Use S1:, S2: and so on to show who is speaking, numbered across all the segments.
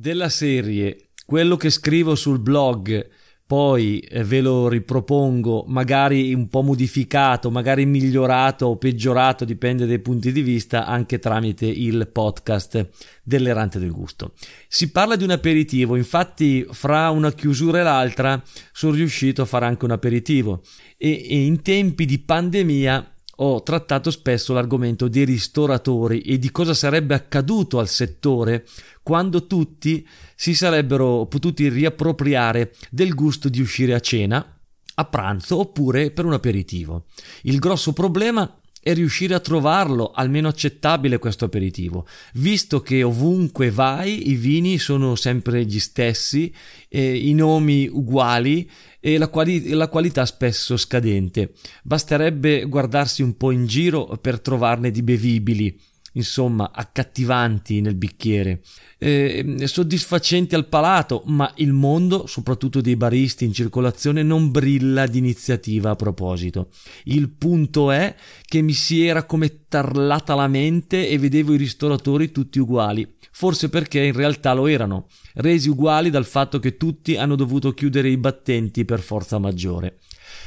S1: della serie, quello che scrivo sul blog, poi eh, ve lo ripropongo, magari un po' modificato, magari migliorato o peggiorato, dipende dai punti di vista, anche tramite il podcast dell'errante del gusto. Si parla di un aperitivo, infatti fra una chiusura e l'altra sono riuscito a fare anche un aperitivo e, e in tempi di pandemia ho trattato spesso l'argomento dei ristoratori e di cosa sarebbe accaduto al settore quando tutti si sarebbero potuti riappropriare del gusto di uscire a cena, a pranzo oppure per un aperitivo. Il grosso problema è riuscire a trovarlo almeno accettabile questo aperitivo, visto che ovunque vai i vini sono sempre gli stessi, eh, i nomi uguali e la, quali- la qualità spesso scadente. Basterebbe guardarsi un po' in giro per trovarne di bevibili insomma accattivanti nel bicchiere, eh, soddisfacenti al palato, ma il mondo, soprattutto dei baristi in circolazione, non brilla di iniziativa a proposito. Il punto è che mi si era come tarlata la mente e vedevo i ristoratori tutti uguali, forse perché in realtà lo erano, resi uguali dal fatto che tutti hanno dovuto chiudere i battenti per forza maggiore.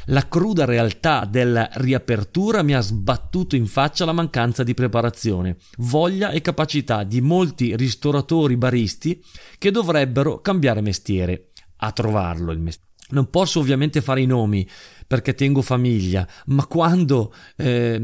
S1: La cruda realtà della riapertura mi ha sbattuto in faccia la mancanza di preparazione, voglia e capacità di molti ristoratori baristi che dovrebbero cambiare mestiere, a trovarlo il mestiere. Non posso ovviamente fare i nomi perché tengo famiglia, ma quando eh,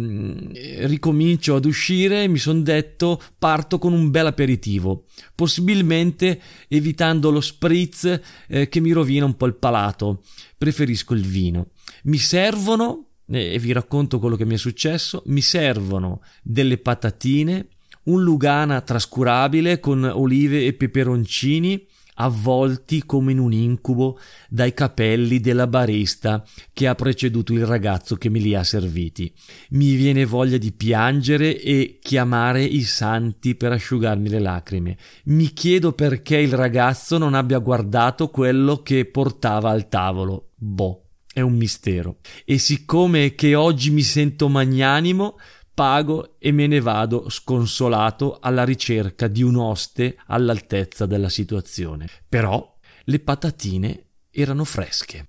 S1: ricomincio ad uscire mi sono detto parto con un bel aperitivo, possibilmente evitando lo spritz eh, che mi rovina un po' il palato. Preferisco il vino. Mi servono, e vi racconto quello che mi è successo, mi servono delle patatine, un Lugana trascurabile con olive e peperoncini avvolti come in un incubo dai capelli della barista che ha preceduto il ragazzo che me li ha serviti. Mi viene voglia di piangere e chiamare i santi per asciugarmi le lacrime. Mi chiedo perché il ragazzo non abbia guardato quello che portava al tavolo. Boh è un mistero. E siccome che oggi mi sento magnanimo, pago e me ne vado sconsolato alla ricerca di un oste all'altezza della situazione. Però le patatine erano fresche.